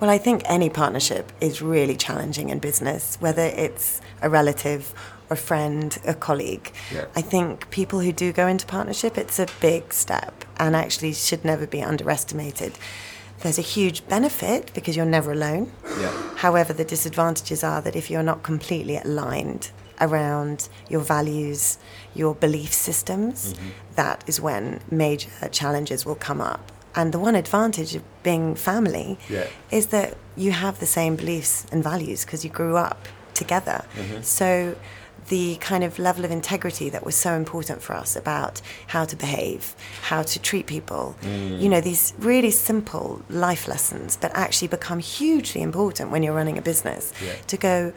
Well, I think any partnership is really challenging in business, whether it's a relative, a friend, a colleague. Yeah. I think people who do go into partnership, it's a big step and actually should never be underestimated. There's a huge benefit because you're never alone. Yeah. However, the disadvantages are that if you're not completely aligned around your values, your belief systems, mm-hmm. that is when major challenges will come up. And the one advantage of being family Yeah. is that you have the same beliefs and values because you grew up together. Mm-hmm. So the kind of level of integrity that was so important for us about how to behave, how to treat people, mm. you know, these really simple life lessons that actually become hugely important when you're running a business. Yeah. To go,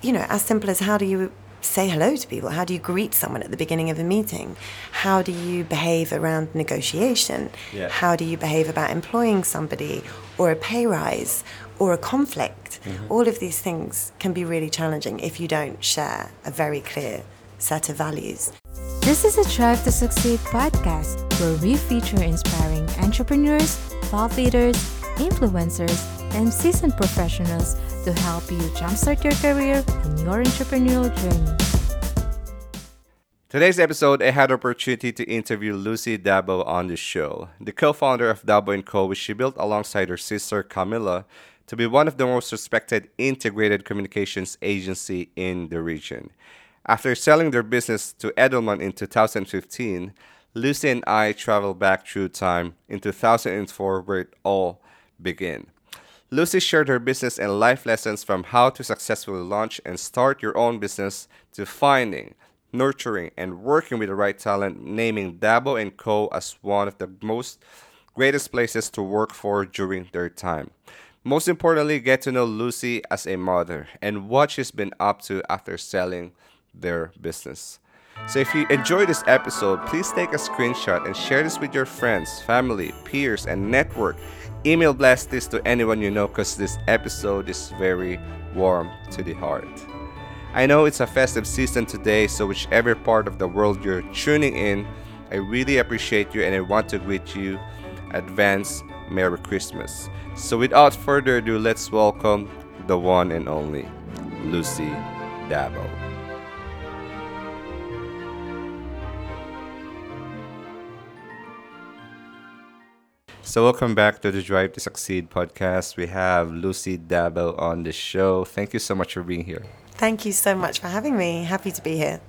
you know, as simple as how do you say hello to people? How do you greet someone at the beginning of a meeting? How do you behave around negotiation? Yeah. How do you behave about employing somebody or a pay rise or a conflict? Mm-hmm. All of these things can be really challenging if you don't share a very clear set of values. This is a Drive to Succeed podcast where we feature inspiring entrepreneurs, thought leaders, influencers, and seasoned professionals to help you jumpstart your career and your entrepreneurial journey. Today's episode, I had the opportunity to interview Lucy Dabo on the show, the co-founder of Dabo & Co., which she built alongside her sister Camilla to be one of the most respected integrated communications agency in the region. After selling their business to Edelman in 2015, Lucy and I traveled back through time in 2004 where it all began. Lucy shared her business and life lessons from how to successfully launch and start your own business to finding, nurturing, and working with the right talent, naming Dabo and Co. as one of the most greatest places to work for during their time. Most importantly, get to know Lucy as a mother and what she's been up to after selling their business. So if you enjoyed this episode, please take a screenshot and share this with your friends, family, peers, and network. Email blast this to anyone you know because this episode is very warm to the heart. I know it's a festive season today, so whichever part of the world you're tuning in, I really appreciate you and I want to greet you advance Merry Christmas. So without further ado, let's welcome the one and only Lucy Dabo. So welcome back to the Drive to Succeed podcast. We have Lucy Dabo on the show. Thank you so much for being here. Thank you so much for having me. Happy to be here.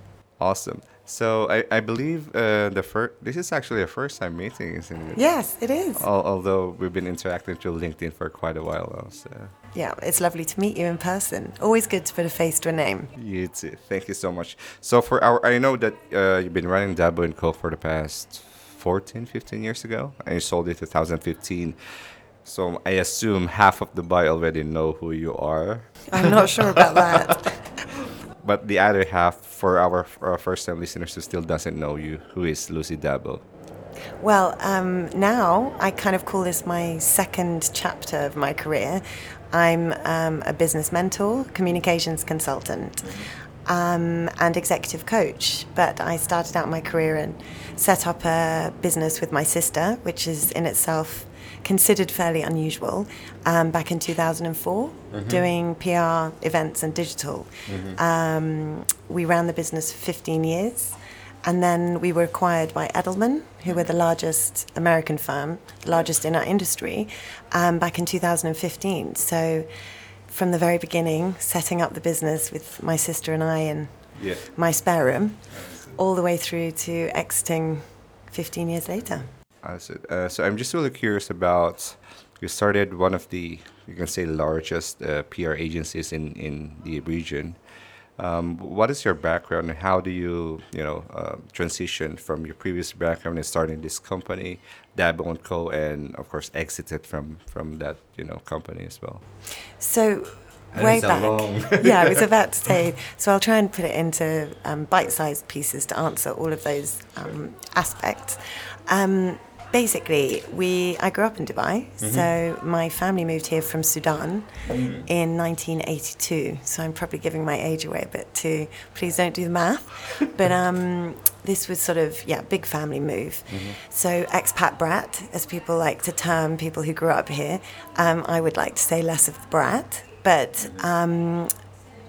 Awesome. So I, I believe uh, the first this is actually a first time meeting, isn't it? Yes, it is. Al- although we've been interacting through LinkedIn for quite a while now. So Yeah, it's lovely to meet you in person. Always good to put a face to a name. you too. Thank you so much. So for our I know that uh, you've been running Dabo and Co for the past 14, 15 years ago, and you sold it 2015. So I assume half of Dubai already know who you are, I'm not sure about that. but the other half, for our, for our first-time listeners who still doesn't know you, who is Lucy Dabo? Well, um, now I kind of call this my second chapter of my career. I'm um, a business mentor, communications consultant, um, and executive coach. But I started out my career and set up a business with my sister, which is in itself considered fairly unusual, um, back in 2004, doing PR events and digital. Um, we ran the business for 15 years. And then we were acquired by Edelman, who were the largest American firm, the largest in our industry, um, back in 2015. So, from the very beginning, setting up the business with my sister and I in Yeah. my spare room, all the way through to exiting 15 years later. I. Uh, so I'm just really curious about you started one of the you can say largest uh, PR agencies in in the region. Um, what is your background and how do you you know uh, transition from your previous background and starting this company, Dabo and Co, and of course exited from from that you know company as well. So, And way back. yeah, I was about to say. So I'll try and put it into um, bite-sized pieces to answer all of those um, aspects. Um, basically, we I grew up in Dubai, so my family moved here from Sudan in 1982. So I'm probably giving my age away a bit too. Please don't do the math. but um, this was sort of yeah, big family move. So expat brat, as people like to term people who grew up here. Um, I would like to say less of the brat, but. Um,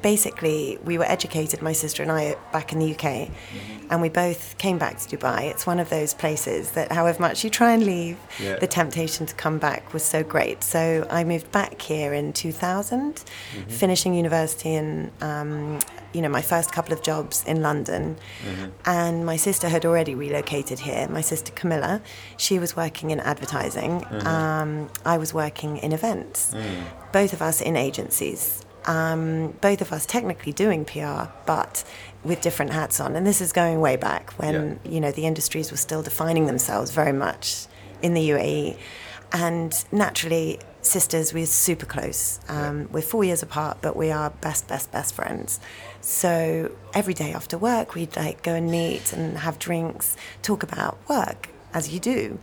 basically, we were educated, my sister and I, back in the UK, mm-hmm. and we both came back to Dubai. It's one of those places that, however much you try and leave, Yeah. the temptation to come back was so great. So I moved back here in 2000, mm-hmm. finishing university and, um, you know, my first couple of jobs in London. Mm-hmm. And my sister had already relocated here. My sister Camilla, she was working in advertising. Um, I was working in events. Mm. Both of us in agencies um, both of us technically doing PR, but with different hats on. And this is going way back when you know the industries were still defining themselves very much in the UAE. And naturally, sisters, we're super close. Um, We're four years apart, but we are best, best, best friends. So every day after work, we'd like go and meet and have drinks, talk about work as you do.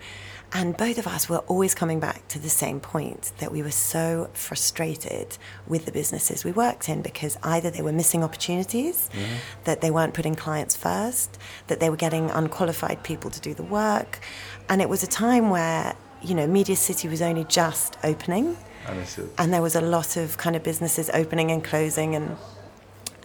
And both of us were always coming back to the same point that we were so frustrated with the businesses we worked in because either they were missing opportunities, that they weren't putting clients first, that they were getting unqualified people to do the work. And it was a time where, you know, Media City was only just opening. And there was a lot of kind of businesses opening and closing and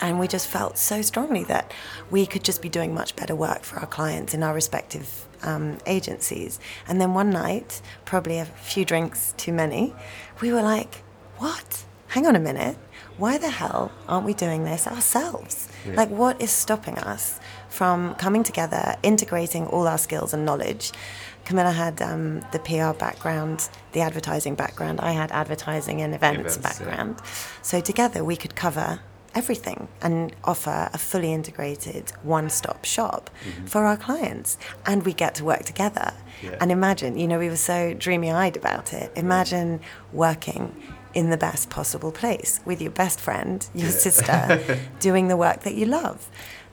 and we just felt so strongly that we could just be doing much better work for our clients in our respective um, agencies. And then one night, probably a few drinks too many, we were like, "What? Hang on a minute! Why the hell aren't we doing this ourselves? Like, what is stopping us from coming together, integrating all our skills and knowledge?" Camilla had um, the PR background, the advertising background. I had advertising and events, Events, yeah. background. So together we could cover everything and offer a fully integrated one-stop shop for our clients. And we get to work together. Yeah. and imagine you know we were so dreamy-eyed about it. Imagine working in the best possible place with your best friend your sister doing the work that you love.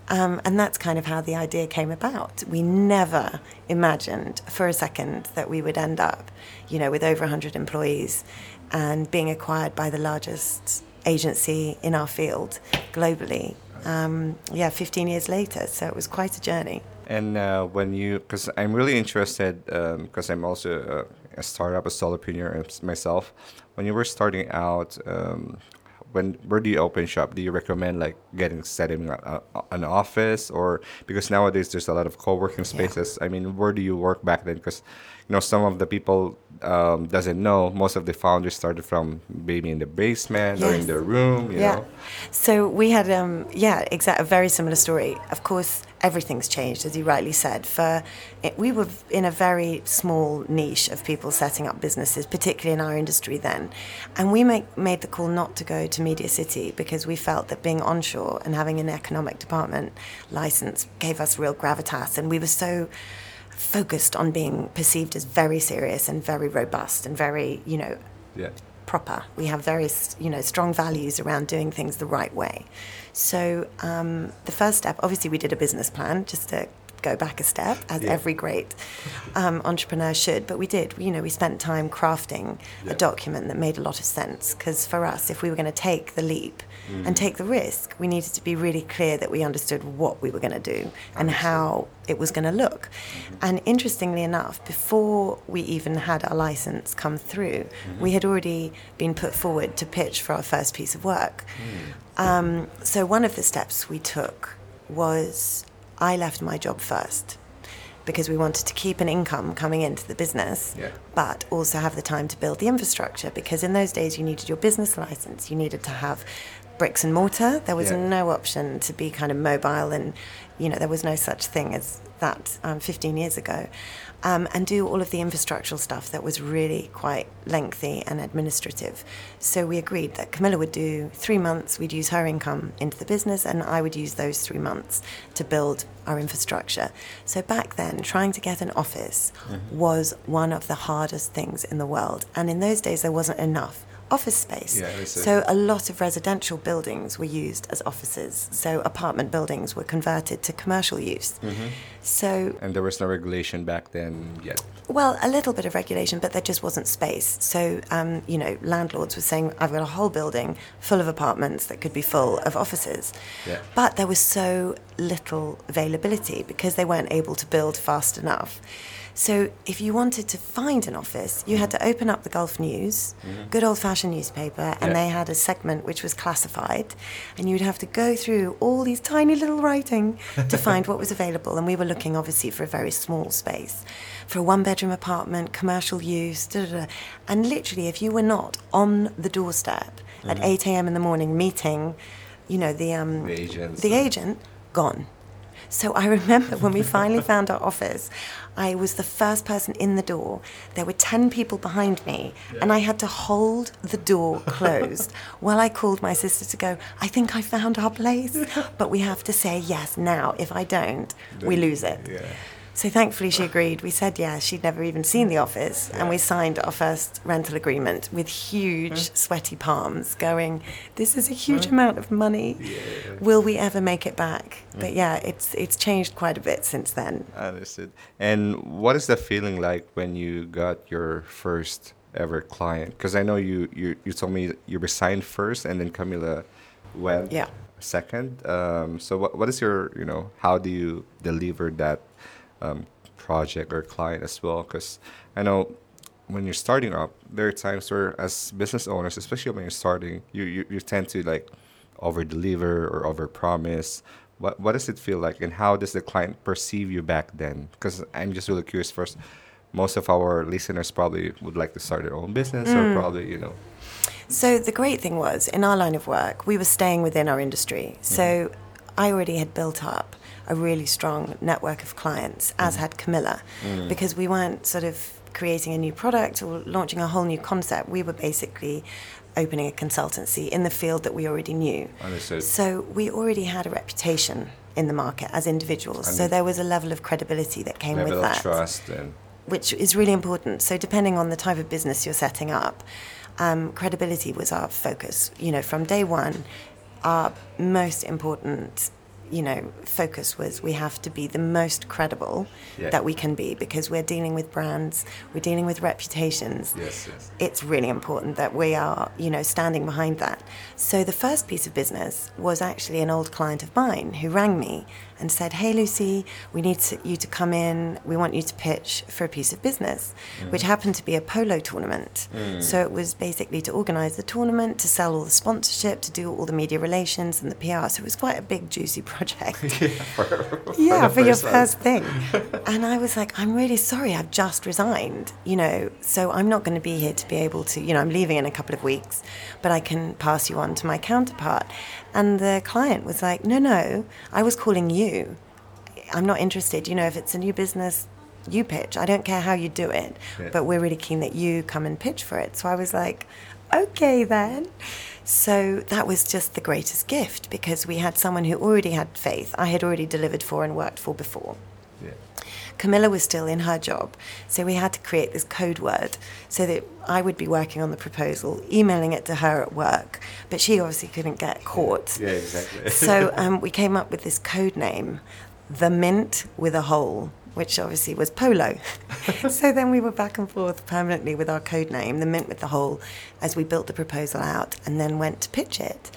Um, and that's kind of how the idea came about. We never imagined for a second that we would end up, you know, with over 100 employees and being acquired by the largest agency in our field globally. Um, yeah, 15 years later. So it was quite a journey. And uh, when you, because I'm really interested, because I'm also a, a startup, a solopreneur myself. When you were starting out, um, when where do you open shop? Do you recommend like getting setting a, a, an office, or because nowadays there's a lot of co-working spaces? I mean, where do you work back then? Because you know some of the people um, doesn't know. Most of the founders started from maybe in the basement or in Yes. their room. You yeah. know. So we had, um, yeah, exact a very similar story. Of course, everything's changed, as you rightly said. For it, we were in a very small niche of people setting up businesses, particularly in our industry then, and we make, made the call not to go to Media City because we felt that being onshore and having an economic department license gave us real gravitas, and we were so focused on being perceived as very serious and very robust and very, you know, Yeah. proper. We have very, you know, strong values around doing things the right way. So um, the first step, obviously, we did a business plan just to go back a step, as Yeah. every great um, entrepreneur should. But we did. You know, we spent time crafting Yeah. a document that made a lot of sense. Because for us, if we were going to take the leap and take the risk, we needed to be really clear that we understood what we were going to do and how it was going to look. And interestingly enough, before we even had our license come through, we had already been put forward to pitch for our first piece of work. Um, so one of the steps we took was I left my job first because we wanted to keep an income coming into the business, Yeah. but also have the time to build the infrastructure. Because in those days, you needed your business license, you needed to have bricks and mortar. There was Yeah. no option to be kind of mobile, and you know there was no such thing as that um, 15 years ago. Um, and do all of the infrastructural stuff that was really quite lengthy and administrative. So we agreed that Camilla would do three months, we'd use her income into the business, and I would use those three months to build our infrastructure. So back then, trying to get an office was one of the hardest things in the world. And in those days, there wasn't enough office space. Yeah, so a lot of residential buildings were used as offices. So apartment buildings were converted to commercial use. Mm-hmm. So And there was no regulation back then yet. well, a little bit of regulation, but there just wasn't space. So, um, you know, landlords were saying, I've got a whole building full of apartments that could be full of offices. Yeah. But there was so little availability because they weren't able to build fast enough. So, if you wanted to find an office, you had to open up the Gulf News, good old fashioned newspaper, and Mm-hmm. Yeah. they had a segment which was classified, and you'd have to go through all these tiny little writing to find what was available. And we were looking obviously for a very small space, for a one bedroom apartment, commercial use, da, da, da. and literally, if you were not on the doorstep at 8 a.m. in the morning meeting, you know, the, um, The agents the agent, gone. So I remember when we finally found our office, I was the first person in the door. There were 10 people behind me, and I had to hold the door closed while I called my sister to go, I think I found our place, but we have to say yes now. If I don't, we lose it. Yeah. So thankfully she agreed. We said yes. She'd never even seen the office, and we signed our first rental agreement with huge mm-hmm. sweaty palms, going, "This is a huge mm-hmm. amount of money. Will we ever make it back?" Mm. But yeah, it's it's changed quite a bit since then. Understood. And what is the feeling like when you got your first ever client? Because I know you, you you told me you resigned first, and then Camilla went Yeah. second. Um, so what what is your you know how do you deliver that um, project or client as well? Because I know when you're starting up, there are times where as business owners, especially when you're starting, you you, you tend to like over deliver or over promise. What what does it feel like, and how does the client perceive you back then? Because I'm just really curious. First, most of our listeners probably would like to start their own business, or probably you know, So the great thing was in our line of work, we were staying within our industry. So I already had built up a really strong network of clients, as had Camilla, because we weren't sort of creating a new product or launching a whole new concept. We were basically opening a consultancy in the field that we already knew. Understood. So we already had a reputation in the market as individuals. so there was a level of credibility that came level with of that trust and which is really important. So, depending on the type of business you're setting up, um, credibility was our focus. You know, from day one, our most important, you know, focus was we have to be the most credible Yeah. that we can be because we're dealing with brands, we're dealing with reputations. yes, yes. It's really important that we are, you know, standing behind that. So the first piece of business was actually an old client of mine who rang me and said, "Hey Lucy, we need to, you to come in. We want you to pitch for a piece of business," mm. which happened to be a polo tournament. Mm. So it was basically to organise the tournament, to sell all the sponsorship, to do all the media relations and the PR. So it was quite a big, juicy project. yeah, for, your first one. first thing. and I was like, I'm really sorry, I've just resigned, you know, so I'm not going to be here to be able to, you know, I'm leaving in a couple of weeks, but I can pass you on to my counterpart. And the client was like, no, no, I was calling you. I'm not interested. You know, if it's a new business, you pitch. I don't care how you do it, Yeah. but we're really keen that you come and pitch for it. So I was like, okay then. So that was just the greatest gift because we had someone who already had faith. I had already delivered for and worked for before. Camilla was still in her job, so we had to create this code word so that I would be working on the proposal, emailing it to her at work, but she obviously couldn't get caught. Yeah, exactly. So um, we came up with this code name, the mint with a hole, which obviously was polo. so then we were back and forth permanently with our code name, the mint with the hole, as we built the proposal out and then went to pitch it.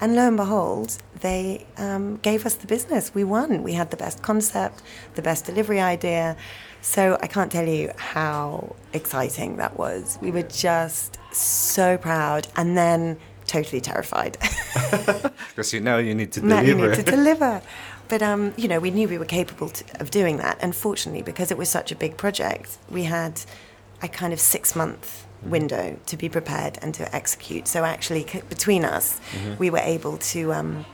And lo and behold, they um, gave us the business. We won. We had the best concept, the best delivery idea. So I can't tell you how exciting that was. We were just so proud and then totally terrified. Because you know you need to Matt, you deliver. need to deliver. But um, you know, we knew we were capable of doing that. And fortunately, because it was such a big project, we had a kind of six month window to be prepared and to execute. So actually, c- between us, we were able to. Um,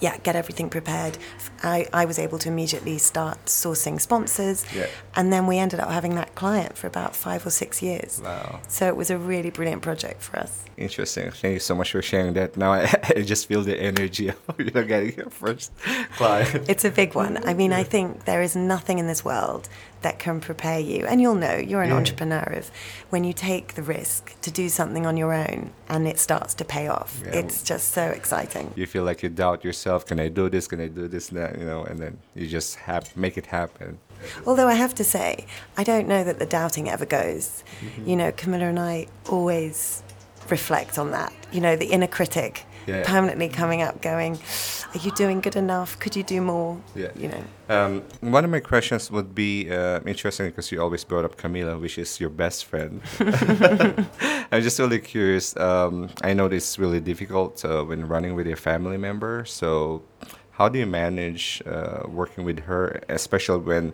yeah, get everything prepared. I, I was able to immediately start sourcing sponsors. Yeah. And then we ended up having that client for about five or six years. Wow. So it was a really brilliant project for us. Interesting. Thank you so much for sharing that. Now I, I just feel the energy of you know getting your first client. It's a big one. I mean, I think there is nothing in this world that can prepare you. And you'll know you're an Yeah. entrepreneur of when you take the risk to do something on your own and it starts to pay off. Yeah. It's just so exciting. You feel like you doubt yourself. Can I do this? Can I do this? That you know, and then you just have make it happen. Although I have to say, I don't know that the doubting ever goes. Mm-hmm. You know, Camilla and I always reflect on that. You know, the inner critic Yeah. permanently coming up, going, "Are you doing good enough? Could you do more?" Yeah. You know. Um, one of my questions would be uh, interesting because you always brought up Camilla, which is your best friend. I'm just really curious. Um, I know it's really difficult uh, when running with your family member. So, how do you manage uh, working with her, especially when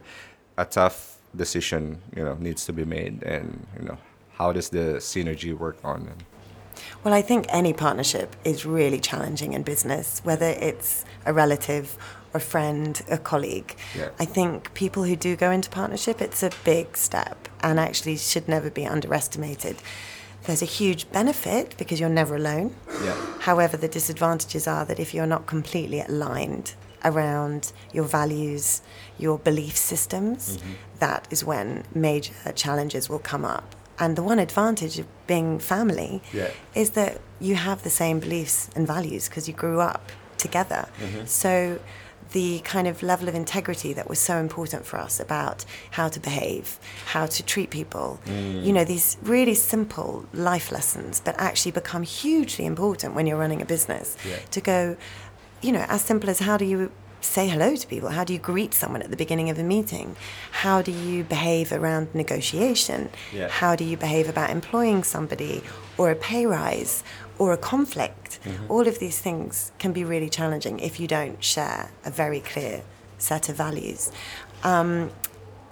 a tough decision, you know, needs to be made, and you know, how does the synergy work on it? Well, I think any partnership is really challenging in business, whether it's a relative, a friend, a colleague. Yeah. I think people who do go into partnership, it's a big step and actually should never be underestimated. There's a huge benefit because you're never alone. Yeah. However, the disadvantages are that if you're not completely aligned around your values, your belief systems, mm-hmm. that is when major challenges will come up. And the one advantage of being family Yeah. is that you have the same beliefs and values because you grew up together. Mm-hmm. So the kind of level of integrity that was so important for us about how to behave, how to treat people, mm. you know, these really simple life lessons that actually become hugely important when you're running a business. Yeah. To go, you know, as simple as how do you say hello to people? How do you greet someone at the beginning of a meeting? How do you behave around negotiation? Yeah. How do you behave about employing somebody or a pay rise or a conflict? All of these things can be really challenging if you don't share a very clear set of values. Um,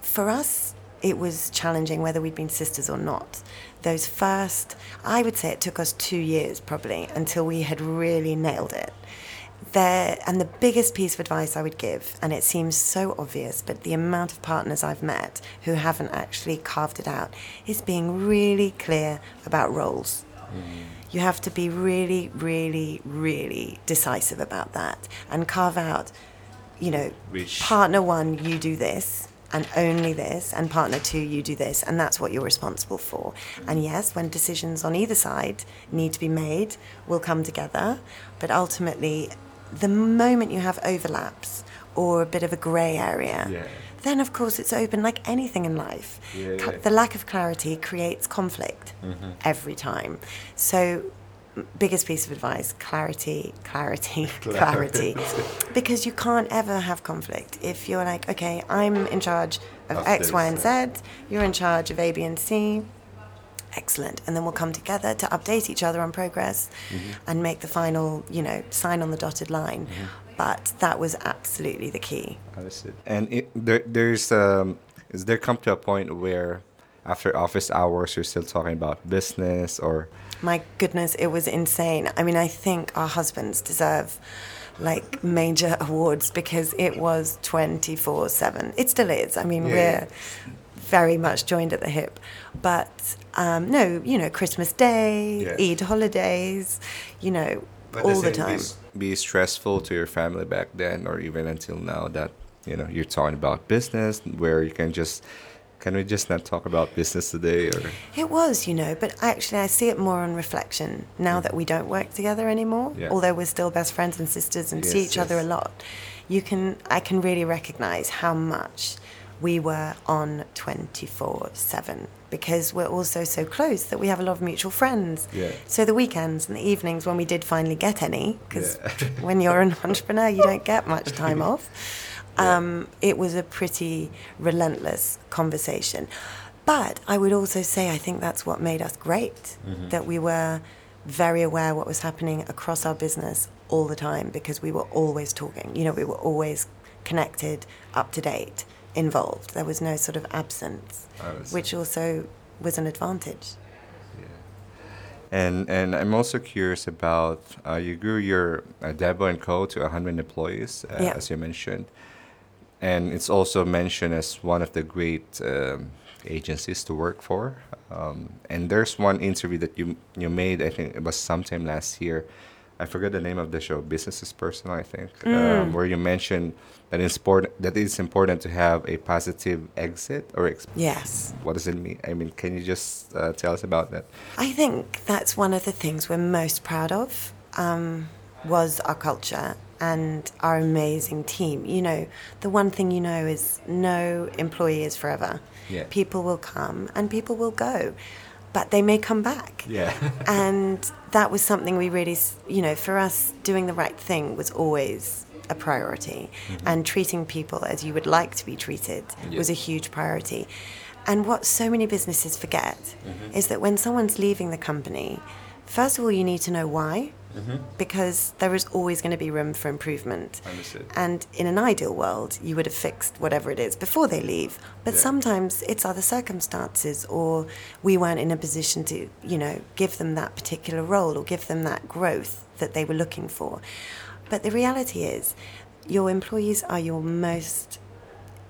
for us, it was challenging whether we'd been sisters or not. Those first, I would say it took us two years probably until we had really nailed it. There, and the biggest piece of advice I would give, and it seems so obvious, but the amount of partners I've met who haven't actually carved it out, is being really clear about roles. Mm. You have to be really, really, really decisive about that and carve out, you know, Which- partner one, you do this and only this, and partner two, you do this, and that's what you're responsible for. And mm. yes, when decisions on either side need to be made, we'll come together, but ultimately, the moment you have overlaps or a bit of a grey area, Yeah. then of course it's open like anything in life. Yeah, yeah. The lack of clarity creates conflict mm-hmm. every time. So, biggest piece of advice clarity, clarity, clarity. because you can't ever have conflict if you're like, okay, I'm in charge of Of X, Y, and this, Z, you're in charge of A, B, and C. Excellent. And then we'll come together to update each other on progress and make the final, you know, sign on the dotted line. But that was absolutely the key. Understood. And it, there, there's um, is there come to a point where after office hours you're still talking about business or My goodness, it was insane. I mean, I think our husbands deserve like major awards because it was 24 7. It still is. I mean, Yeah, we're very much joined at the hip. But um, no, you know, Christmas Day, Yeah. Eid holidays, you know, all the time. Be, be stressful to your family back then or even until now that you know you're talking about business where you can just can we just not talk about business today or It was, you know, but actually, I see it more on reflection now that we don't work together anymore. Yeah. Although we're still best friends and sisters and see Yes, each other a lot, you can, I can really recognize how much we were on 24 7 because we're also so close that we have a lot of mutual friends. Yeah. So the weekends and the evenings when we did finally get any, because Yeah. when you're an entrepreneur, you don't get much time off. Um, it was a pretty relentless conversation. But I would also say I think that's what made us great, that we were very aware what was happening across our business all the time because we were always talking. You know, we were always connected, up to date, involved. There was no sort of absence, see. which also was an advantage. and and I'm also curious about uh, you grew your uh, Dabo and Co to 100 employees uh, Yeah. as you mentioned and it's also mentioned as one of the great um, agencies to work for. Um, and there's one interview that you you made, I think it was sometime last year, I forget the name of the show, Business is Personal, I think, Mm. um, where you mentioned that it's important that it's important to have a positive exit or Yes. what does it mean? I mean, can you just uh, tell us about that? I think that's one of the things we're most proud of um, was our culture and our amazing team. You know, the one thing you know is no employee is forever. Yeah. People will come and people will go, but they may come back. Yeah. and that was something we really, you know, for us, doing the right thing was always a priority. Mm-hmm. And treating people as you would like to be treated was a huge priority. And what so many businesses forget mm-hmm. is that when someone's leaving the company, first of all, you need to know why, Mm-hmm. because there is always going to be room for improvement. Understood. And in an ideal world, you would have fixed whatever it is before they leave. But Yeah. sometimes it's other circumstances, or we weren't in a position to, you know, give them that particular role or give them that growth that they were looking for. But the reality is, your employees are your most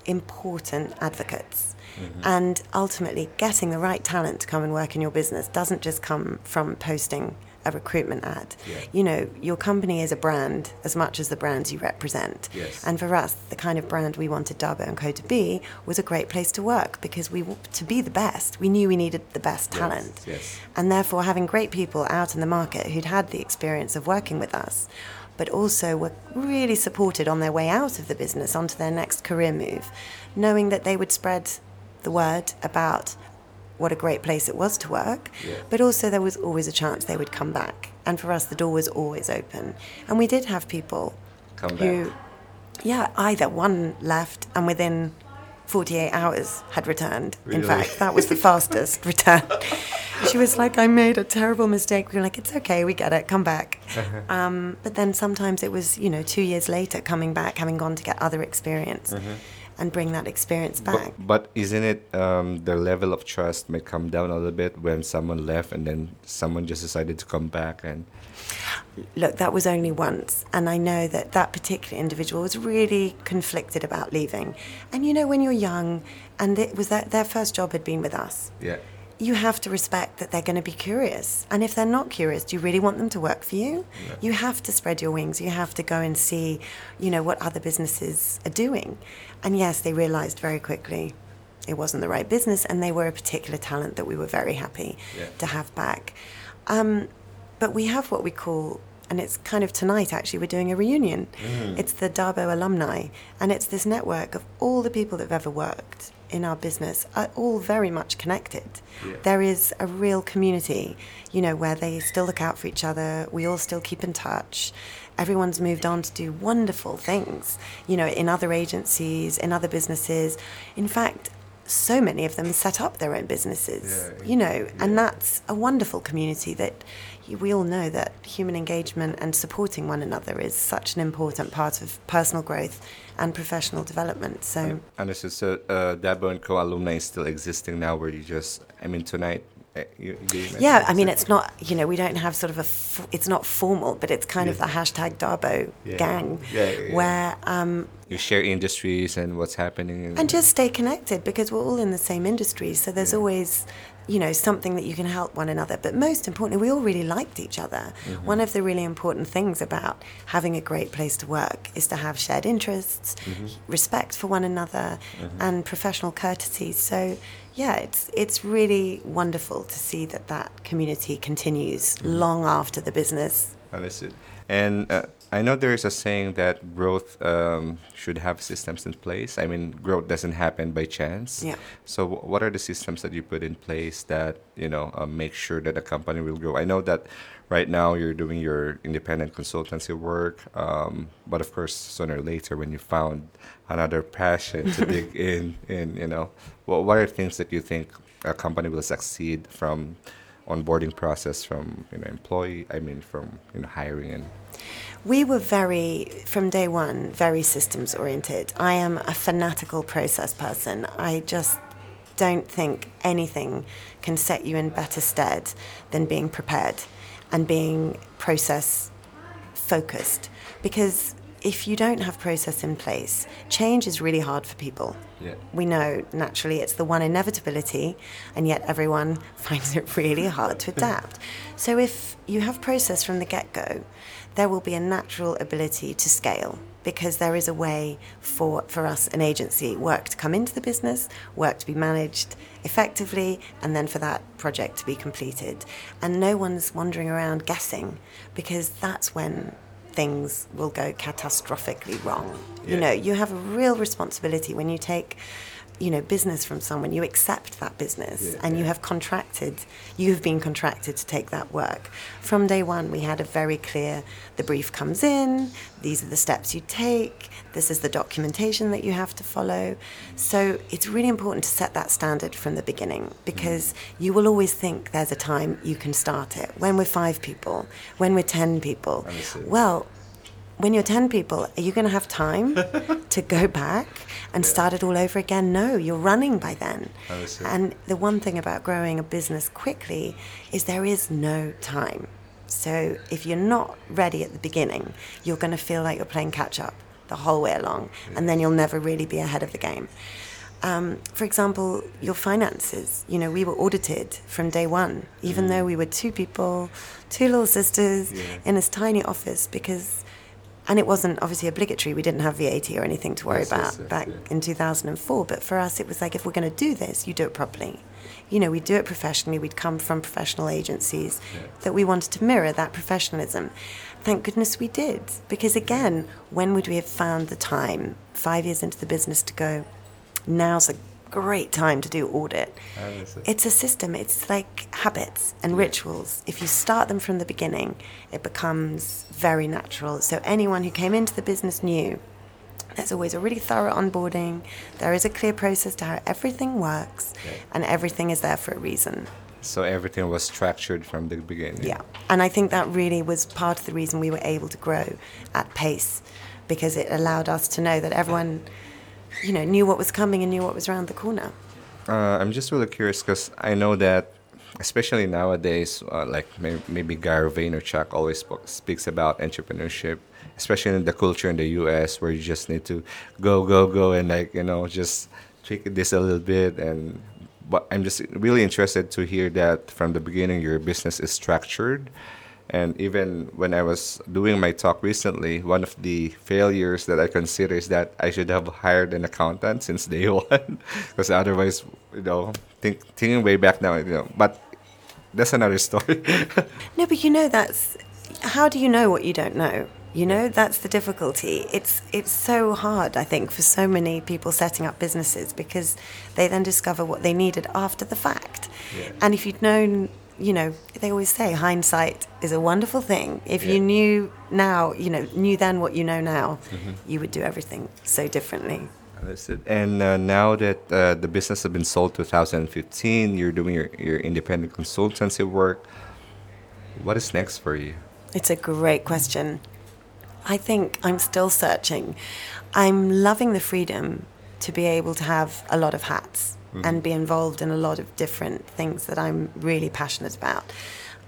important advocates. Mm-hmm. And ultimately, getting the right talent to come and work in your business doesn't just come from posting a recruitment ad. Yeah. You know, your company is a brand as much as the brands you represent. Yes. And for us, the kind of brand we wanted Dabo and Co to be was a great place to work because we to be the best, we knew we needed the best Yes, talent. yes. And therefore, having great people out in the market who'd had the experience of working with us, but also were really supported on their way out of the business onto their next career move, knowing that they would spread the word about what a great place it was to work, Yeah. but also there was always a chance they would come back. And for us, the door was always open. And we did have people Come who, back. yeah, either one left and within 48 hours had returned. In fact, that was the fastest return. She was like, I made a terrible mistake. We were like, it's okay, we get it, come back. Um, but then sometimes it was, you know, two years later coming back, having gone to get other experience and bring that experience back. But, but isn't it um, the level of trust may come down a little bit when someone left and then someone just decided to come back and look, that was only once. And I know that that particular individual was really conflicted about leaving. And you know, when you're young and it was their, their first job had been with us, yeah, you have to respect that they're going to be curious. And if they're not curious, do you really want them to work for you? You have to spread your wings. You have to go and see, you know, what other businesses are doing. And yes, they realized very quickly it wasn't the right business and they were a particular talent that we were very happy Yeah. to have back. Um, but we have what we call, and it's kind of tonight actually, we're doing a reunion. It's the Dabo alumni, and it's this network of all the people that have ever worked in our business, are all very much connected. Yeah. There is a real community, you know, where they still look out for each other, we all still keep in touch. Everyone's moved on to do wonderful things, you know, in other agencies, in other businesses. In fact, so many of them set up their own businesses, Yeah, you know, and that's a wonderful community that we all know that human engagement and supporting one another is such an important part of personal growth and professional development. So, Understood. So, uh, Dabo and Co alumni is still existing now. Where you just, I mean, tonight. uh, You, you yeah, I mean, it's it's not, you know, we don't have sort of a, f- it's not formal, but it's kind of the hashtag Dabo Yeah. gang, Yeah, yeah, yeah. where, um, you share industries and what's happening. in- and just stay connected because we're all in the same industry. So there's Yeah. always, you know, something that you can help one another. But most importantly, we all really liked each other. Mm-hmm. One of the really important things about having a great place to work is to have shared interests, Mm-hmm. respect for one another, and professional courtesy. So. Yeah, it's it's really wonderful to see that that community continues Mm-hmm. long after the business. And uh, I know there is a saying that growth um, should have systems in place. I mean, growth doesn't happen by chance. Yeah. So, wh- what are the systems that you put in place that you know uh, make sure that a company will grow? I know that right now you're doing your independent consultancy work, um, but of course, sooner or later, when you found another passion to dig in, in you know, what what are things that you think a company will succeed from? onboarding process from you know employee i mean from you know hiring and We were very, from day one, very systems oriented. I am a fanatical process person. I just don't think anything can set you in better stead than being prepared and being process focused. Because if you don't have process in place, change is really hard for people. Yeah. We know naturally it's the one inevitability, and yet everyone finds it really hard to adapt. So if you have process from the get go, there will be a natural ability to scale because there is a way for, for us, an agency, work to come into the business, work to be managed effectively, and then for that project to be completed. And no one's wandering around guessing because that's when things will go catastrophically wrong. You know, you have a real responsibility when you take you know business from someone you accept that business Yeah, and you have contracted you've been contracted to take that work. From day one we had a very clear the brief comes in these are the steps you take this is the documentation that you have to follow. So it's really important to set that standard from the beginning because mm. you will always think there's a time you can start it. When we're five people when we're ten people well when you're 10 people, are you going to have time to go back and start it all over again? No, you're running by then. And the one thing about growing a business quickly is there is no time. So if you're not ready at the beginning, you're going to feel like you're playing catch up the whole way along, and then you'll never really be ahead of the game. Um, for example, your finances. You know, we were audited from day one, even though we were two people, two little sisters Yeah. in this tiny office because and it wasn't obviously obligatory. We didn't have vat or anything to worry Yes, yes, about yes, back yeah. in 2004 but for us it was like if we're going to do this you do it properly. You know we'd do it professionally. We'd come from professional agencies that we wanted to mirror that professionalism. Thank goodness we did. Because again when would we have found the time five years into the business to go now's a great time to do audit. It's a system it's like habits and rituals. If you start them from the beginning it becomes very natural. So anyone who came into the business knew there's always a really thorough onboarding. There is a clear process to how everything works Yeah. and everything is there for a reason. So everything was structured from the beginning. yeah. And i think that really was part of the reason we were able to grow at pace because it allowed us to know that everyone you know knew what was coming and knew what was around the corner Uh, I'm just really curious because I know that, especially nowadays, uh, like may- maybe Gary Vaynerchuk always speaks about entrepreneurship, especially in the culture in the U.S. where you just need to go, go, go, and like you know just tweak this a little bit. And but I'm just really interested to hear that from the beginning your business is structured. And even when I was doing my talk recently, one of the failures that I consider is that I should have hired an accountant since day one, because otherwise, you know, think, thinking way back now, you know, but that's another story. No, but you know that's how do you know what you don't know? You know that's the difficulty. It's it's so hard, I think, for so many people setting up businesses because they then discover what they needed after the fact. Yeah. And if you'd known, you know, they always say hindsight is a wonderful thing. If Yeah. you knew now, you know, knew then what you know now, you would do everything so differently. Understood. And uh, now that uh, the business has been sold 2015, you're doing your, your independent consultancy work. What is next for you? It's a great question. I think I'm still searching. I'm loving the freedom to be able to have a lot of hats and be involved in a lot of different things that I'm really passionate about.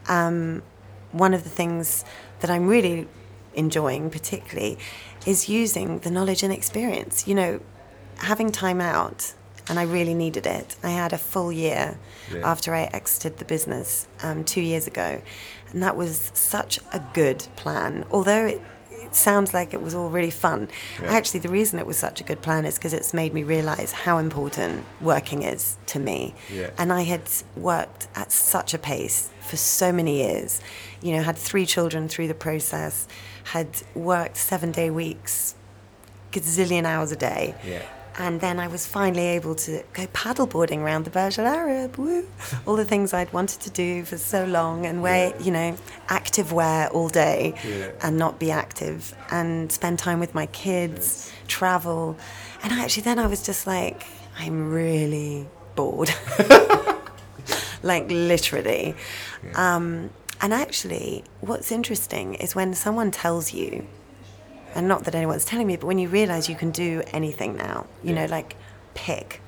Um, one of the things that I'm really enjoying, particularly, is using the knowledge and experience. You know, having time out, and I really needed it. I had a full year Yeah. after I exited the business um, two years ago, and that was such a good plan. Although it, it sounds like it was all really fun, Yeah. actually, the reason it was such a good plan is because it's made me realize how important working is to me. Yeah. And I had worked at such a pace for so many years. You know, had three children through the process, had worked seven day weeks, gazillion hours a day. Yeah. And then I was finally able to go paddleboarding around the Burj Al Arab. Woo! All the things I'd wanted to do for so long and wear, you know, active wear all day Yeah. and not be active and spend time with my kids, travel. And actually, then I was just like, I'm really bored. like, literally. Um, and actually, what's interesting is when someone tells you, and not that anyone's telling me, but when you realize you can do anything now, you know, like pick,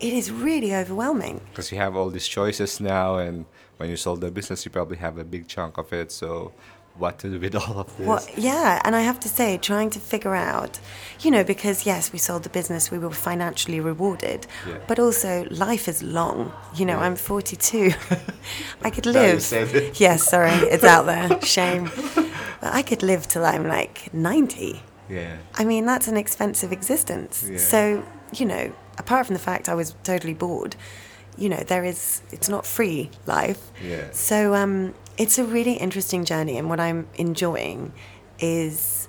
it is really overwhelming. Because you have all these choices now, and when you sold the business, you probably have a big chunk of it. So, what to do with all of this. Well, yeah, and I have to say, trying to figure out, you know, because yes, we sold the business, we were financially rewarded, Yeah. but also life is long. You know, Yeah. I'm 42. I could live. Yes, sorry, it's out there. Shame. But I could live till I'm like 90. yeah. I mean, that's an expensive existence. Yeah. So, you know, apart from the fact I was totally bored, you know, there is, it's not free life. Yeah. So, um, it's a really interesting journey, and what I'm enjoying is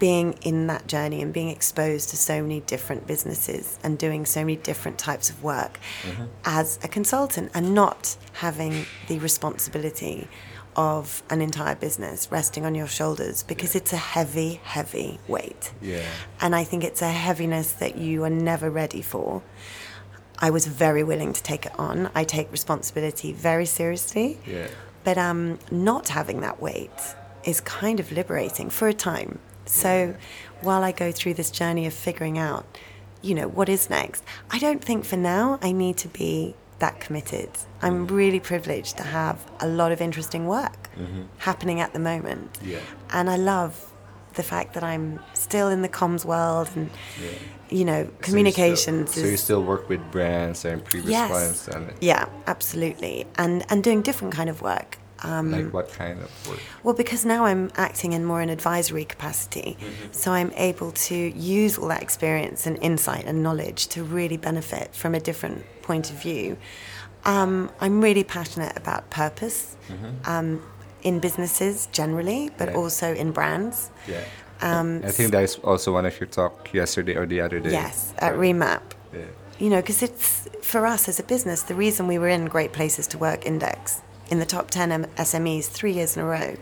being in that journey and being exposed to so many different businesses and doing so many different types of work mm-hmm. as a consultant and not having the responsibility of an entire business resting on your shoulders because it's a heavy, heavy weight. Yeah. And I think it's a heaviness that you are never ready for. I was very willing to take it on. I take responsibility very seriously. Yeah. But um, not having that weight is kind of liberating for a time. So while I go through this journey of figuring out, you know, what is next, I don't think for now I need to be that committed. I'm really privileged to have a lot of interesting work happening at the moment. Yeah. And I love the fact that I'm still in the comms world and, you know, communications So you, still, so you still work with brands and previous Yes. clients and Yeah, absolutely. And, and doing different kind of work. Um, like what kind of work? well, because now I'm acting in more an advisory capacity, so I'm able to use all that experience and insight and knowledge to really benefit from a different point of view. Um, I'm really passionate about purpose um, in businesses generally, but Yeah. also in brands. Yeah. Um, I think that is also one of your talk yesterday or the other day. Yes, at Remap. Yeah. You know, because it's for us as a business, the reason we were in Great Places to Work Index in the top 10 SMEs three years in a row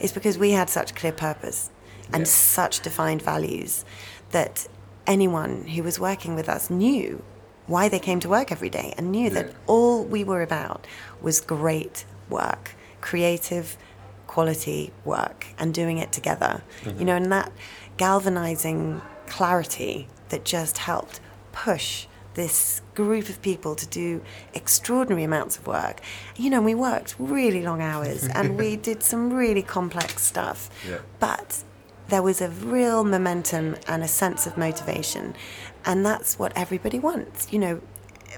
is because we had such clear purpose and Yeah. such defined values that anyone who was working with us knew why they came to work every day and knew that all we were about was great work, creative, quality work, and doing it together. You mm-hmm. know, and that galvanizing clarity that just helped push this group of people to do extraordinary amounts of work. You know, we worked really long hours and we did some really complex stuff. Yeah. But there was a real momentum and a sense of motivation. And that's what everybody wants, you know,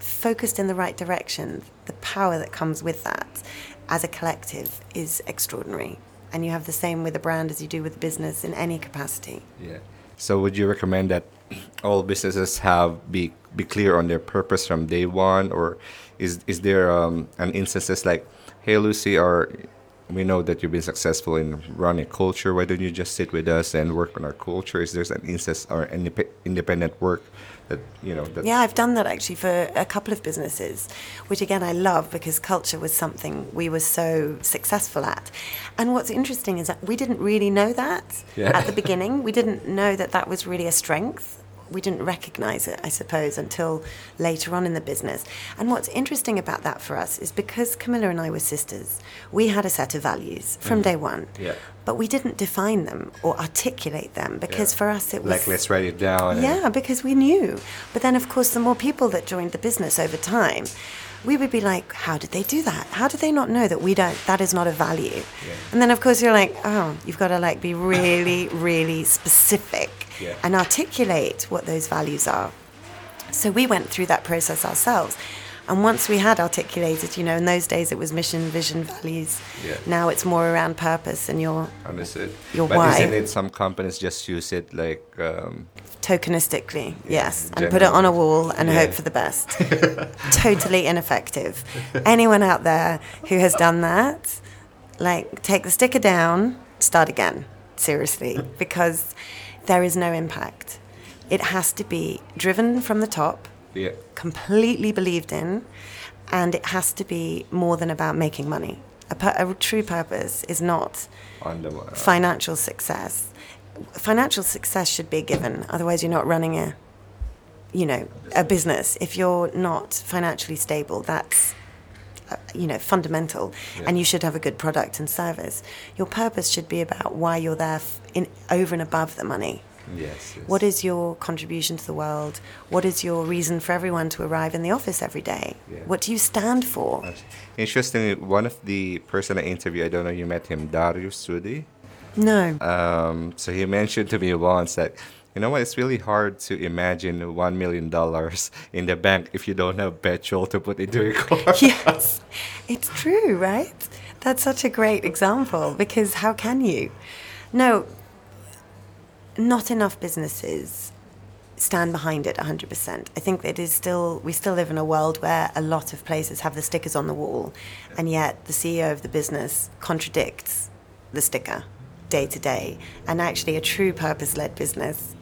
focused in the right direction. The power that comes with that as a collective is extraordinary. And you have the same with a brand as you do with a business in any capacity. Yeah. So would you recommend that all businesses have be be clear on their purpose from day one, or is is there um, an instances like, hey Lucy, or we know that you've been successful in running culture. Why don't you just sit with us and work on our culture? Is there an instance or indep- independent work that you know Yeah, I've done that actually for a couple of businesses, which again I love because culture was something we were so successful at. And what's interesting is that we didn't really know that Yeah. at the beginning. We didn't know that that was really a strength. We didn't recognize it, I suppose, until later on in the business. And what's interesting about that for us is because Camilla and I were sisters, we had a set of values from mm. day one. Yeah. But we didn't define them or articulate them because Yeah. for us it was like let's write it down? yeah, because we knew. But then, of course, the more people that joined the business over time, we would be like, how did they do that? How did they not know that we don't, that is not a value? And then, of course, you're like, oh, you've got to like be really, really specific Yeah. and articulate what those values are. So we went through that process ourselves. And once we had articulated, you know, in those days it was mission, vision, values. Yeah. Now it's more around purpose and your Understood. Your but why. isn't it some companies just use it like um, tokenistically, yes, and generally. put it on a wall and Yeah. hope for the best. totally ineffective. Anyone out there who has done that, like take the sticker down, start again. Seriously, because there is no impact. It has to be driven from the top, yeah completely believed in, and it has to be more than about making money. A, pur- a true purpose is not the uh, financial success. Financial success should be a given. Otherwise, you're not running a, you know, a business. If you're not financially stable, that's, uh, you know, fundamental. And you should have a good product and service. Your purpose should be about why you're there f- in over and above the money. Yes, yes. What is your contribution to the world? What is your reason for everyone to arrive in the office every day? Yeah. What do you stand for? Interestingly, one of the person I interviewed, I don't know, you met him, Darius Sudi. No. Um, so he mentioned to me once that, you know what, it's really hard to imagine one million dollars in the bank if you don't have petrol to put into your car. yes, it's true, right? That's such a great example because how can you? No, not enough businesses stand behind it 100%. I think it is still, we still live in a world where a lot of places have the stickers on the wall, and yet the CEO of the business contradicts the sticker day to day. And actually, a true purpose led business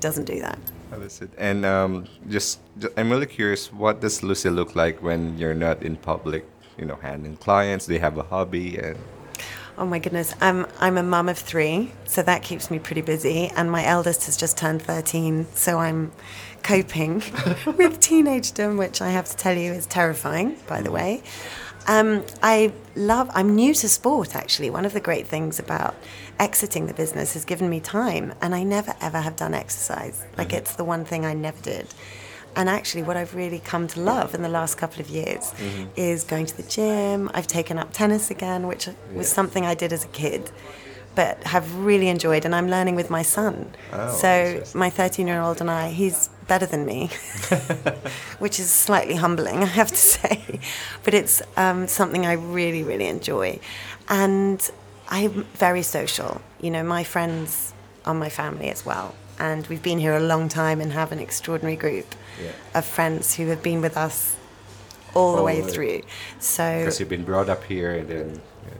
doesn't do that. Understood. And um, just, ju- I'm really curious, what does Lucy look like when you're not in public? You know, handling clients. You have a hobby? And Oh my goodness. I'm I'm a mum of three, so that keeps me pretty busy. And my eldest has just turned 13, so I'm coping with teenagedom, which I have to tell you is terrifying, by the way. Um, I love, I'm new to sport actually. One of the great things about exiting the business has given me time, and I never ever have done exercise. Like, it's the one thing I never did. And actually, what I've really come to love in the last couple of years is going to the gym. I've taken up tennis again, which was something I did as a kid, but have really enjoyed. And I'm learning with my son. Oh, so my 13 year old and I, he's better than me, which is slightly humbling, I have to say. But it's um, something I really, really enjoy. And I'm very social. You know, my friends are my family as well. And we've been here a long time and have an extraordinary group Yeah. of friends who have been with us all the way the through. So because you've been brought up here, and then yeah.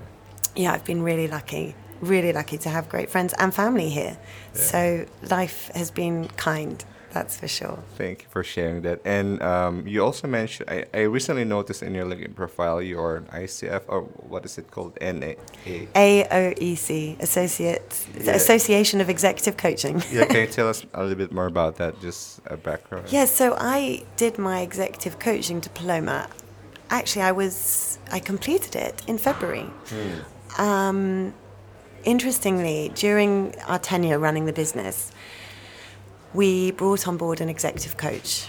yeah, I've been really lucky, really lucky to have great friends and family here. So life has been kind, that's for sure. Thank you for sharing that. And um, you also mentioned, I, I recently noticed in your LinkedIn profile, you're an ICF, or what is it called? NA. AOEC, E Associate Yeah. Association of Executive Coaching. yeah, can you tell us a little bit more about that? Just a background. Yeah, so I did my executive coaching diploma. Actually, I was I completed it in February. Um, interestingly, during our tenure running the business, we brought on board an executive coach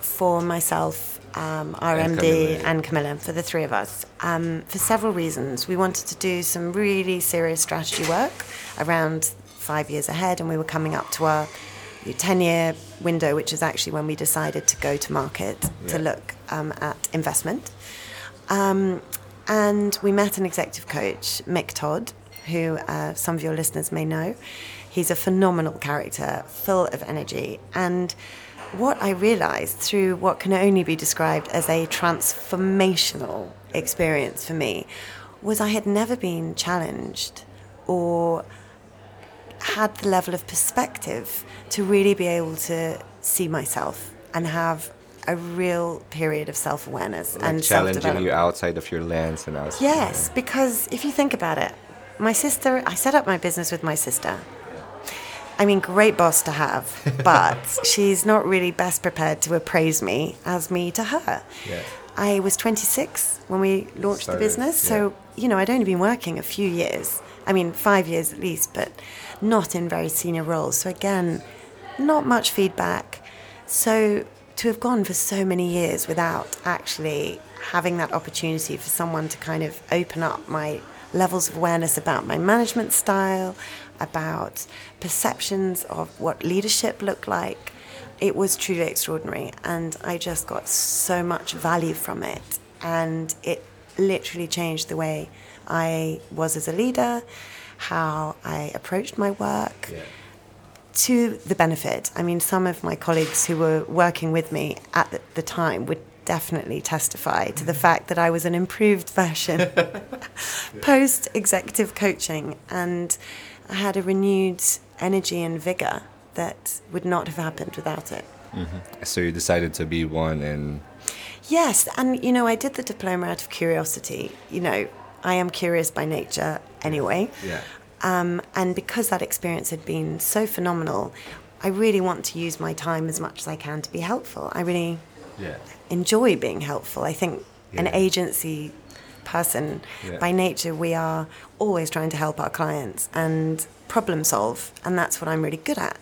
for myself, um, our And MD, Camilla, and Camilla, for the three of us, um, for several reasons. We wanted to do some really serious strategy work around five years ahead, and we were coming up to our 10 year window, which is actually when we decided to go to market to look um, at investment. Um, and we met an executive coach, Mick Todd, who uh, some of your listeners may know. He's a phenomenal character, full of energy. And what I realized through what can only be described as a transformational experience for me was I had never been challenged or had the level of perspective to really be able to see myself and have a real period of self awareness Like and challenging you outside of your lens and outside. Yes, because if you think about it, my sister, I set up my business with my sister. I mean, great boss to have, but she's not really best prepared to appraise me as me to her. Yeah. I was 26 when we launched Started, the business, so, you know, I'd only been working a few years. I mean, five years at least, but not in very senior roles. So, again, not much feedback. So, to have gone for so many years without actually having that opportunity for someone to kind of open up my levels of awareness about my management style, about perceptions of what leadership looked like, it was truly extraordinary. And I just got so much value from it. And it literally changed the way I was as a leader, how I approached my work Yeah. to the benefit. I mean, some of my colleagues who were working with me at the, the time would definitely testify to the fact that I was an improved version post executive coaching and I had a renewed energy and vigor that would not have happened without it. So you decided to be one, and Yes, and you know, I did the diploma out of curiosity. You know, I am curious by nature anyway. yeah, Um, and because that experience had been so phenomenal, I really want to use my time as much as I can to be helpful. I really yeah, enjoy being helpful. I think an agency person. Yeah. By nature, we are always trying to help our clients and problem solve, and that's what I'm really good at.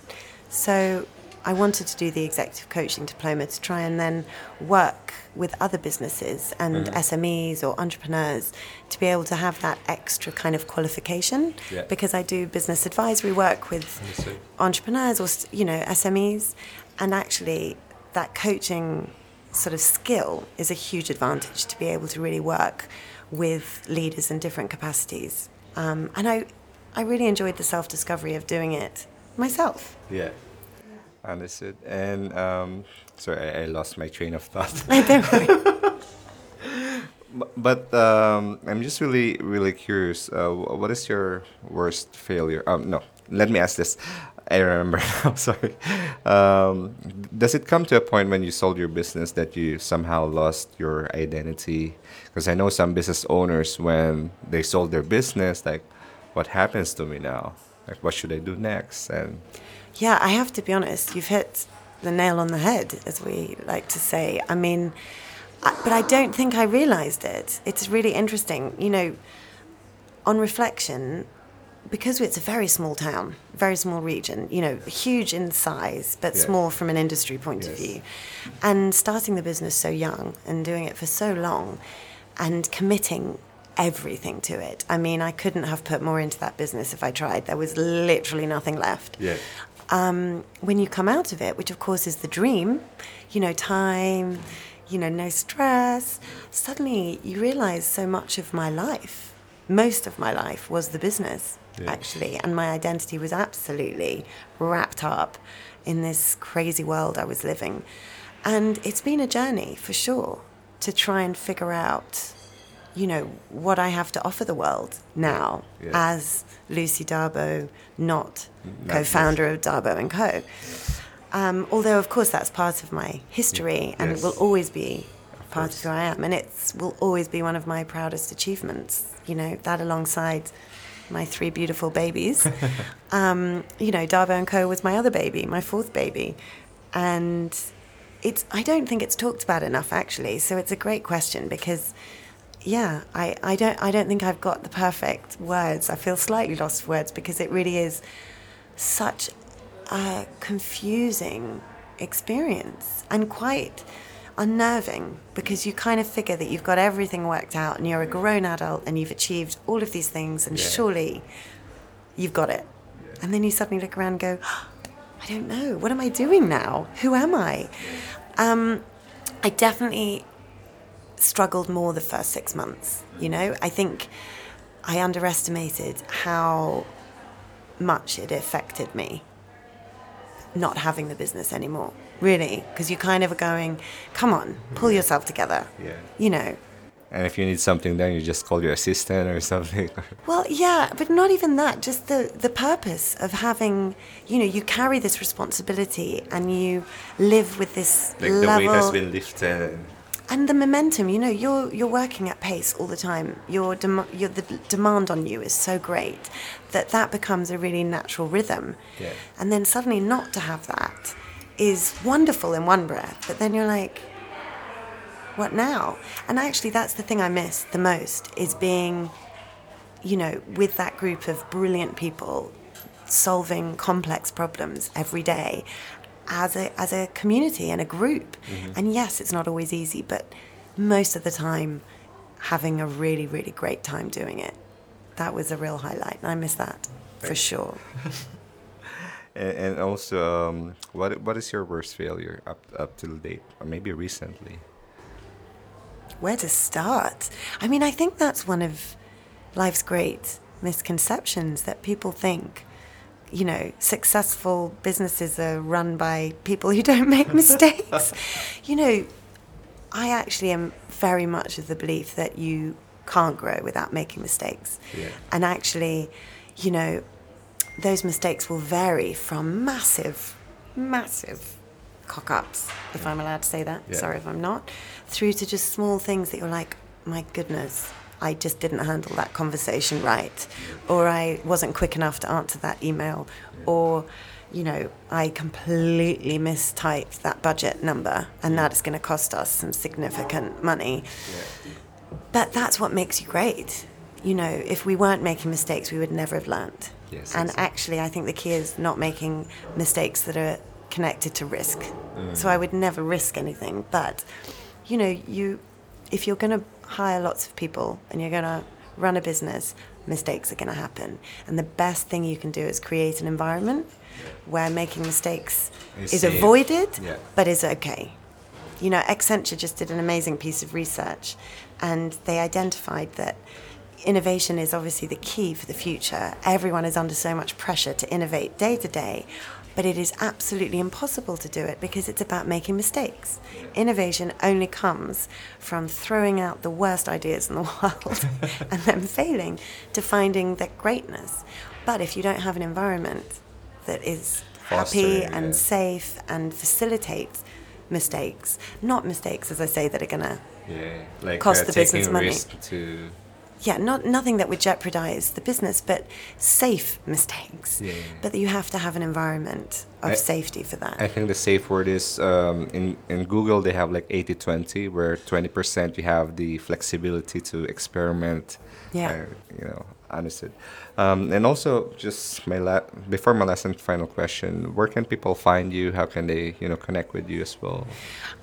So I wanted to do the executive coaching diploma to try and then work with other businesses and mm-hmm. SMEs or entrepreneurs to be able to have that extra kind of qualification Yeah. because I do business advisory work with entrepreneurs or you know SMEs and actually that coaching sort of skill is a huge advantage to be able to really work with leaders in different capacities um, and I I really enjoyed the self discovery of doing it myself Yeah. Understood. And um, sorry, I, I lost my train of thought. Don't worry. Bu- but um, I'm just really, really curious. Uh, what is your worst failure? Um, no, let me ask this. I remember now. Sorry. Um, does it come to a point when you sold your business that you somehow lost your identity? Because I know some business owners when they sold their business, like, what happens to me now? Like, what should I do next? And Yeah, I have to be honest. You've hit the nail on the head, as we like to say. I mean, I, but I don't think I realised it. It's really interesting. You know, on reflection, because it's a very small town, very small region, you know, huge in size, but Yeah. small from an industry point of view. And starting the business so young and doing it for so long and committing everything to it. I mean, I couldn't have put more into that business if I tried. There was literally nothing left yeah, um, when you come out of it, which of course is the dream, you know, time, you know, no stress, suddenly you realize so much of my life, most of my life was the business, Yeah. actually. And my identity was absolutely wrapped up in this crazy world I was living. And it's been a journey for sure to try and figure out you know what I have to offer the world now Yeah. as Lucy D'abo, not Not co-founder of Dabo and Co. Um, although of course that's part of my history and Yes. it will always be part course. of who I am, and it will always be one of my proudest achievements. You know that alongside my three beautiful babies. um, you know, Dabo and Co. was my other baby, my fourth baby, and it's I don't think it's talked about enough actually. So it's a great question because yeah, I, I don't I don't think I've got the perfect words. I feel slightly lost for words because it really is such a confusing experience and quite unnerving because you kind of figure that you've got everything worked out and you're a grown adult and you've achieved all of these things and Yeah. surely you've got it. And then you suddenly look around and go, I don't know. What am I doing now? Who am I? Um, I definitely struggled more the first six months. You know, I think I underestimated how much it affected me not having the business anymore. Really, because you kind of are going, come on, pull yourself together. Yeah. You know, and if you need something done, you just call your assistant or something. Well, yeah, but not even that. Just the the purpose of having, you know, you carry this responsibility and you live with this like the weight has been lifted. and the momentum. You know, you're you're working at pace all the time. Your dem- your the demand on you is so great that that becomes a really natural rhythm. Yeah. And then suddenly not to have that is wonderful in one breath, but then you're like, what now? And actually, that's the thing I miss the most is being, you know, with that group of brilliant people solving complex problems every day as a, as a community and a group. And yes, it's not always easy, but most of the time, having a really, really great time doing it. That was a real highlight. And I miss that for sure. And, and also, um, what what is your worst failure up up till date, or maybe recently? Where to start? I mean, I think that's one of life's great misconceptions that people think, you know, successful businesses are run by people who don't make mistakes. you know, I actually am very much of the belief that you can't grow without making mistakes. Yeah. And actually, you know, those mistakes will vary from massive, massive cock ups, if I'm allowed to say that. Yeah. Sorry if I'm not, through to just small things that you're like, my goodness, I just didn't handle that conversation right, or I wasn't quick enough to answer that email, or you know, I completely mistyped that budget number, and that is going to cost us some significant money. but that's what makes you great. You know, if we weren't making mistakes, we would never have learned. Yes, and exactly. actually, I think the key is not making mistakes that are connected to risk. Mm. So I would never risk anything. But, you know, you if you're going to hire lots of people and you're going to run a business, mistakes are going to happen. And the best thing you can do is create an environment where making mistakes Is is safe. avoided, Yeah. but is okay. You know, Accenture just did an amazing piece of research and they identified that innovation is obviously the key for the future. Everyone is under so much pressure to innovate day to day, but it is absolutely impossible to do it because it's about making mistakes. Innovation only comes from throwing out the worst ideas in the world and then failing to finding that greatness. But if you don't have an environment that is happy and yeah. safe and facilitates mistakes, not mistakes, as I say, that are going to Yeah, like Cost uh, the business money. Yeah, not nothing that would jeopardize the business, but safe mistakes. Yeah. But you have to have an environment of I- safety for that. I think the safe word is um, in in Google they have like 80-20 where 20% you have the flexibility to experiment. Yeah. uh, you know, understood. Um, and also just my la- before my last and final question, where can people find you? How can they, you know, connect with you as well?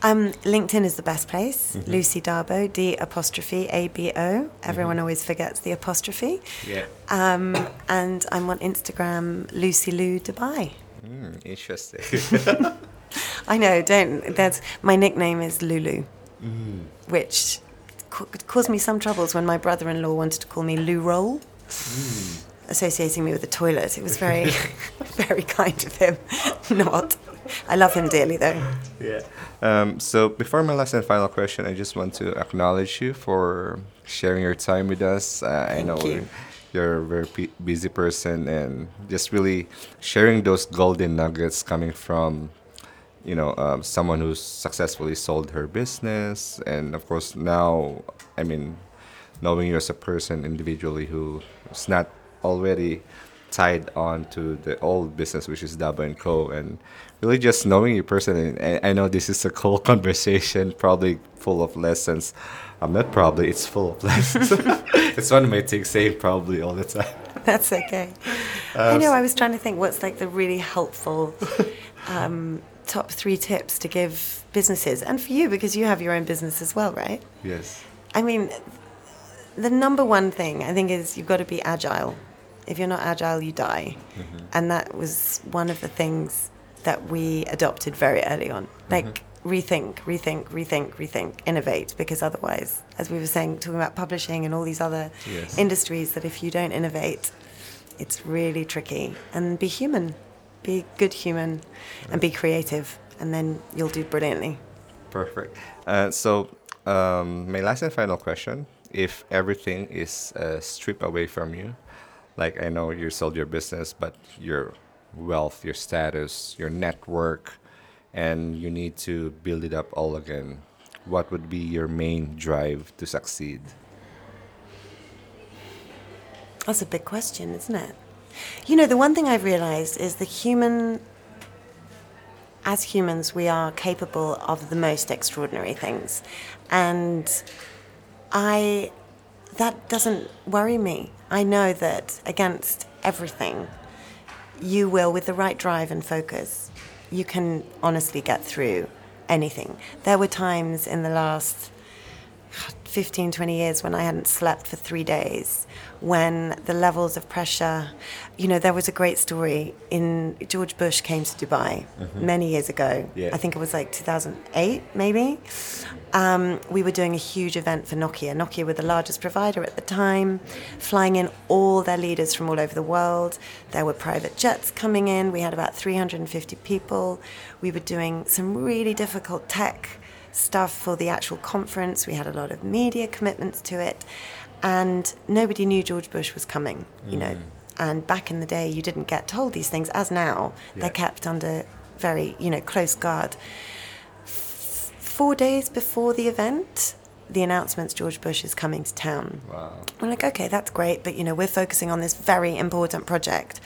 Um, LinkedIn is the best place. Mm-hmm. Lucy D'abo, D apostrophe A B O. Everyone always forgets the apostrophe. Yeah. Um, and I'm on Instagram, Lucy Lou Dubai. Mm, interesting. I know, don't. That's my nickname is Lulu, which ca- caused me some troubles when my brother-in-law wanted to call me Lou Roll, associating me with the toilet. It was very, very kind of him. Not. I love him dearly, though. Yeah. Um, so before my last and final question, I just want to acknowledge you for sharing your time with us. Uh, I know you. you're a very p- busy person, and just really sharing those golden nuggets coming from, you know, um, someone who's successfully sold her business, and of course now, I mean, knowing you as a person individually who is not already tied on to the old business, which is Dabo and Co. And really just knowing you personally. I, I know this is a cool conversation, probably full of lessons. I'm not probably, it's full of lessons. it's one of my things saying probably all the time. That's okay. I know. I was trying to think what's like the really helpful um, top three tips to give businesses, and for you because you have your own business as well, right? Yes. I mean, the number one thing I think is you've got to be agile. If you're not agile, you die. And that was one of the things that we adopted very early on. Like, rethink, rethink, rethink, rethink, innovate, because otherwise, as we were saying, talking about publishing and all these other Yes. industries, that if you don't innovate, it's really tricky. And be human, be good human, and be creative, and then you'll do brilliantly. Perfect. Uh, so, um, my last and final question: If everything is uh, stripped away from you, like I know you sold your business, but your wealth, your status, your network, and you need to build it up all again, what would be your main drive to succeed? That's a big question, isn't it? You know, the one thing I've realized is the human, as humans, we are capable of the most extraordinary things. And I, that doesn't worry me. I know that against everything, you will, with the right drive and focus, you can honestly get through anything. There were times in the last 15, 20 years when I hadn't slept for three days, when the levels of pressure, you know, there was a great story in George Bush came to Dubai many years ago. Yeah. I think it was like 2008, maybe. Um, we were doing a huge event for Nokia. Nokia were the largest provider at the time, flying in all their leaders from all over the world. There were private jets coming in. We had about 350 people. We were doing some really difficult tech stuff for the actual conference. We had a lot of media commitments to it. And nobody knew George Bush was coming, you know. Mm. And back in the day, you didn't get told these things, as now. Yeah. They're kept under very, you know, close guard. F- four days before the event, the announcements George Bush is coming to town. Wow. We're like, okay, that's great, but you know, we're focusing on this very important project.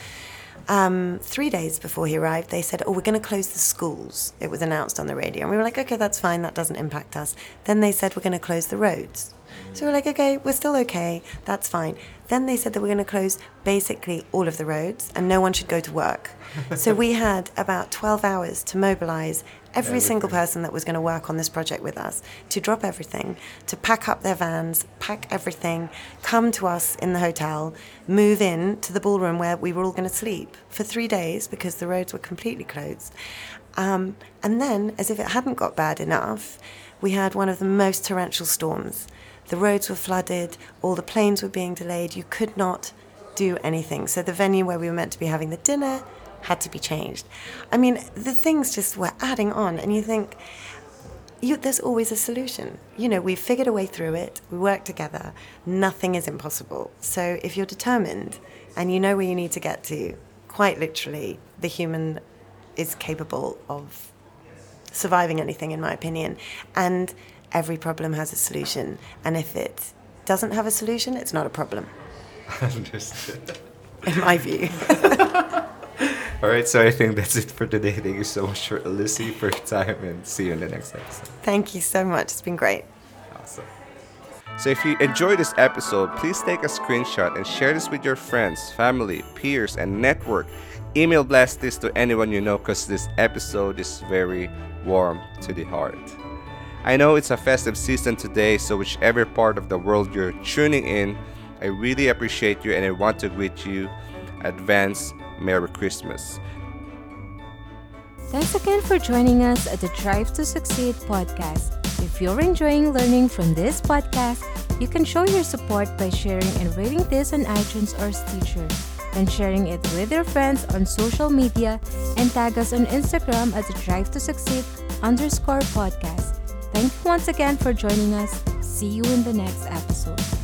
Um, three days before he arrived, they said, "Oh, we're going to close the schools." It was announced on the radio, and we were like, "Okay, that's fine. That doesn't impact us." Then they said, "We're going to close the roads." So we're like, okay, we're still okay. That's fine. Then they said that we're going to close basically all of the roads and no one should go to work. so we had about 12 hours to mobilize every single person that was going to work on this project with us to drop everything, to pack up their vans, pack everything, come to us in the hotel, move in to the ballroom where we were all going to sleep for three days because the roads were completely closed. Um, and then, as if it hadn't got bad enough, we had one of the most torrential storms. The roads were flooded, all the planes were being delayed, you could not do anything. So the venue where we were meant to be having the dinner had to be changed. I mean, the things just were adding on, and you think, you, there's always a solution. You know, we've figured a way through it, we work together, nothing is impossible. So if you're determined and you know where you need to get to, quite literally, the human is capable of surviving anything, in my opinion. And every problem has a solution. And if it doesn't have a solution, it's not a problem, Understood. in my view. All right, so I think that's it for today. Thank you so much for Lucy for your time and see you in the next episode. Thank you so much. It's been great. Awesome. So if you enjoyed this episode, please take a screenshot and share this with your friends, family, peers, and network. Email blast this to anyone you know because this episode is very warm to the heart. I know it's a festive season today, so whichever part of the world you're tuning in, I really appreciate you and I want to greet you advance Merry Christmas. Thanks again for joining us at the Drive to Succeed podcast. If you're enjoying learning from this podcast, you can show your support by sharing and rating this on iTunes or Stitcher, and sharing it with your friends on social media, and tag us on Instagram at the Drive to Succeed underscore podcast. Thank you once again for joining us. See you in the next episode.